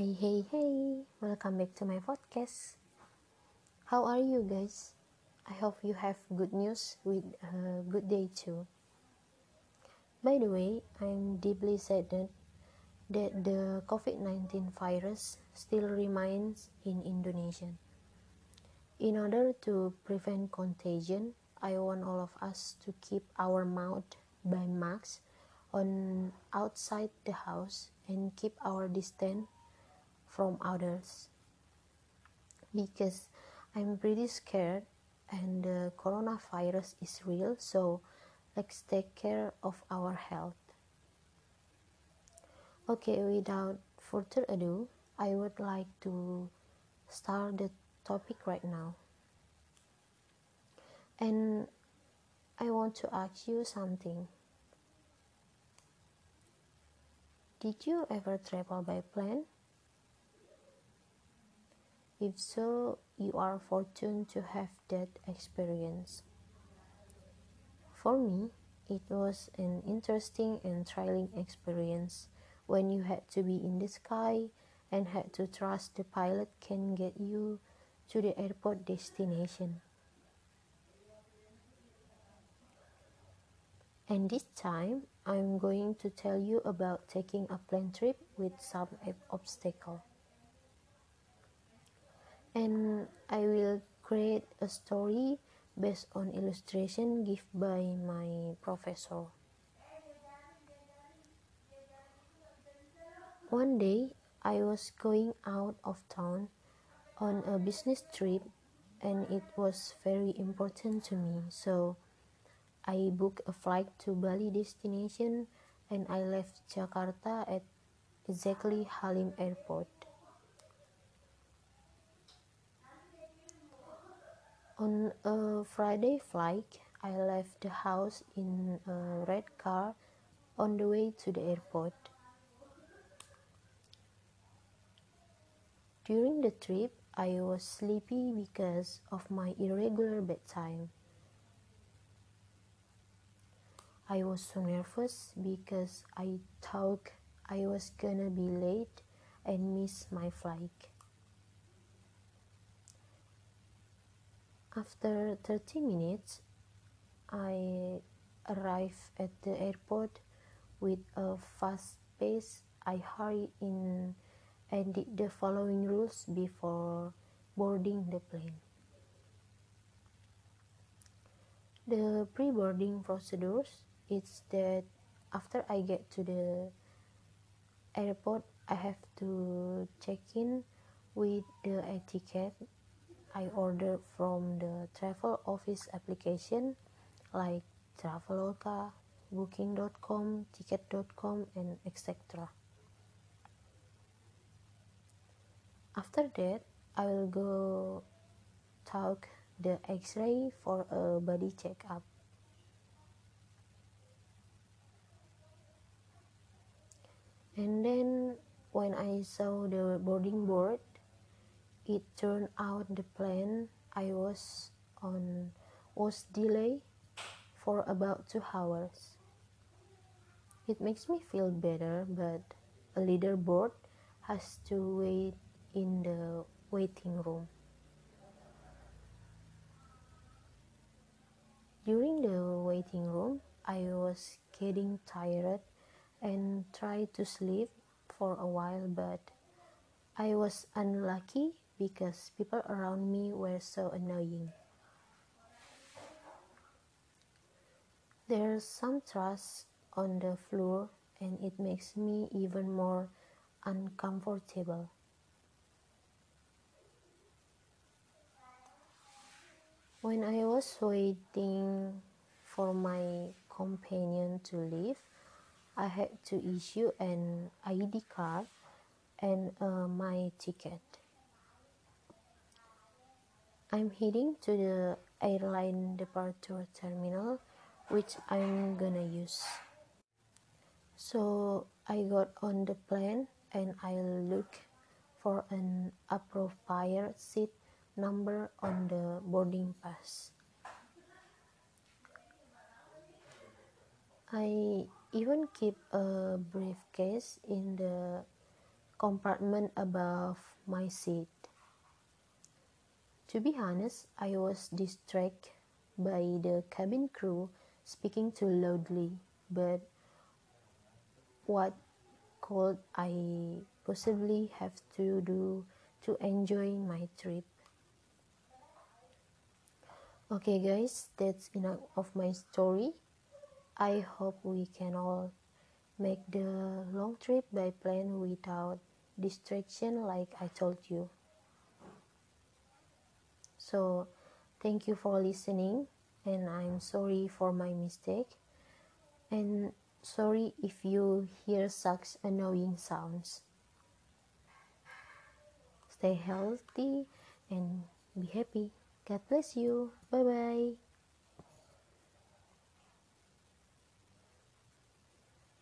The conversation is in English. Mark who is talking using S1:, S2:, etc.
S1: Hey, hey, hey, welcome back to my podcast. How are you guys? I hope you have good news with a good day too. By the way, I'm deeply saddened that the COVID 19 virus still remains in Indonesia. In order to prevent contagion, I want all of us to keep our mouth by masks on outside the house and keep our distance from others. Because I'm pretty scared and the coronavirus is real so let's take care of our health. Okay without further ado I would like to start the topic right now. And I want to ask you something. Did you ever travel by plane if so, you are fortunate to have that experience. For me, it was an interesting and thrilling experience when you had to be in the sky and had to trust the pilot can get you to the airport destination. And this time, I'm going to tell you about taking a plane trip with some obstacle and I will create a story based on illustration given by my professor. One day, I was going out of town on a business trip and it was very important to me. So, I booked a flight to Bali destination and I left Jakarta at exactly Halim Airport. On a Friday flight, I left the house in a red car on the way to the airport. During the trip, I was sleepy because of my irregular bedtime. I was so nervous because I thought I was gonna be late and miss my flight. After 30 minutes, I arrived at the airport with a fast pace. I hurried in and did the following rules before boarding the plane. The pre-boarding procedures is that after I get to the airport, I have to check in with the e-ticket I order from the travel office application like Traveloka, Booking.com, Tiket.com, and etc. After that, I will go talk the X-ray for a body checkup. And then when I saw the boarding board, it turned out the plane I was on was delayed for about two hours. It makes me feel better, but a leaderboard has to wait in the waiting room. During the waiting room, I was getting tired and tried to sleep for a while, but I was unlucky because people around me were so annoying. There's some trash on the floor and it makes me even more uncomfortable. When I was waiting for my companion to leave, I had to issue an ID card and uh, my ticket. I'm heading to the airline departure terminal, which I'm gonna use. So I got on the plane and I look for an appropriate seat number on the boarding pass. I even keep a briefcase in the compartment above my seat. To be honest, I was distracted by the cabin crew speaking too loudly, but what could I possibly have to do to enjoy my trip? Okay, guys, that's enough of my story. I hope we can all make the long trip by plane without distraction, like I told you. So, thank you for listening, and I'm sorry for my mistake. And sorry if you hear such annoying sounds. Stay healthy and be happy. God bless you. Bye bye.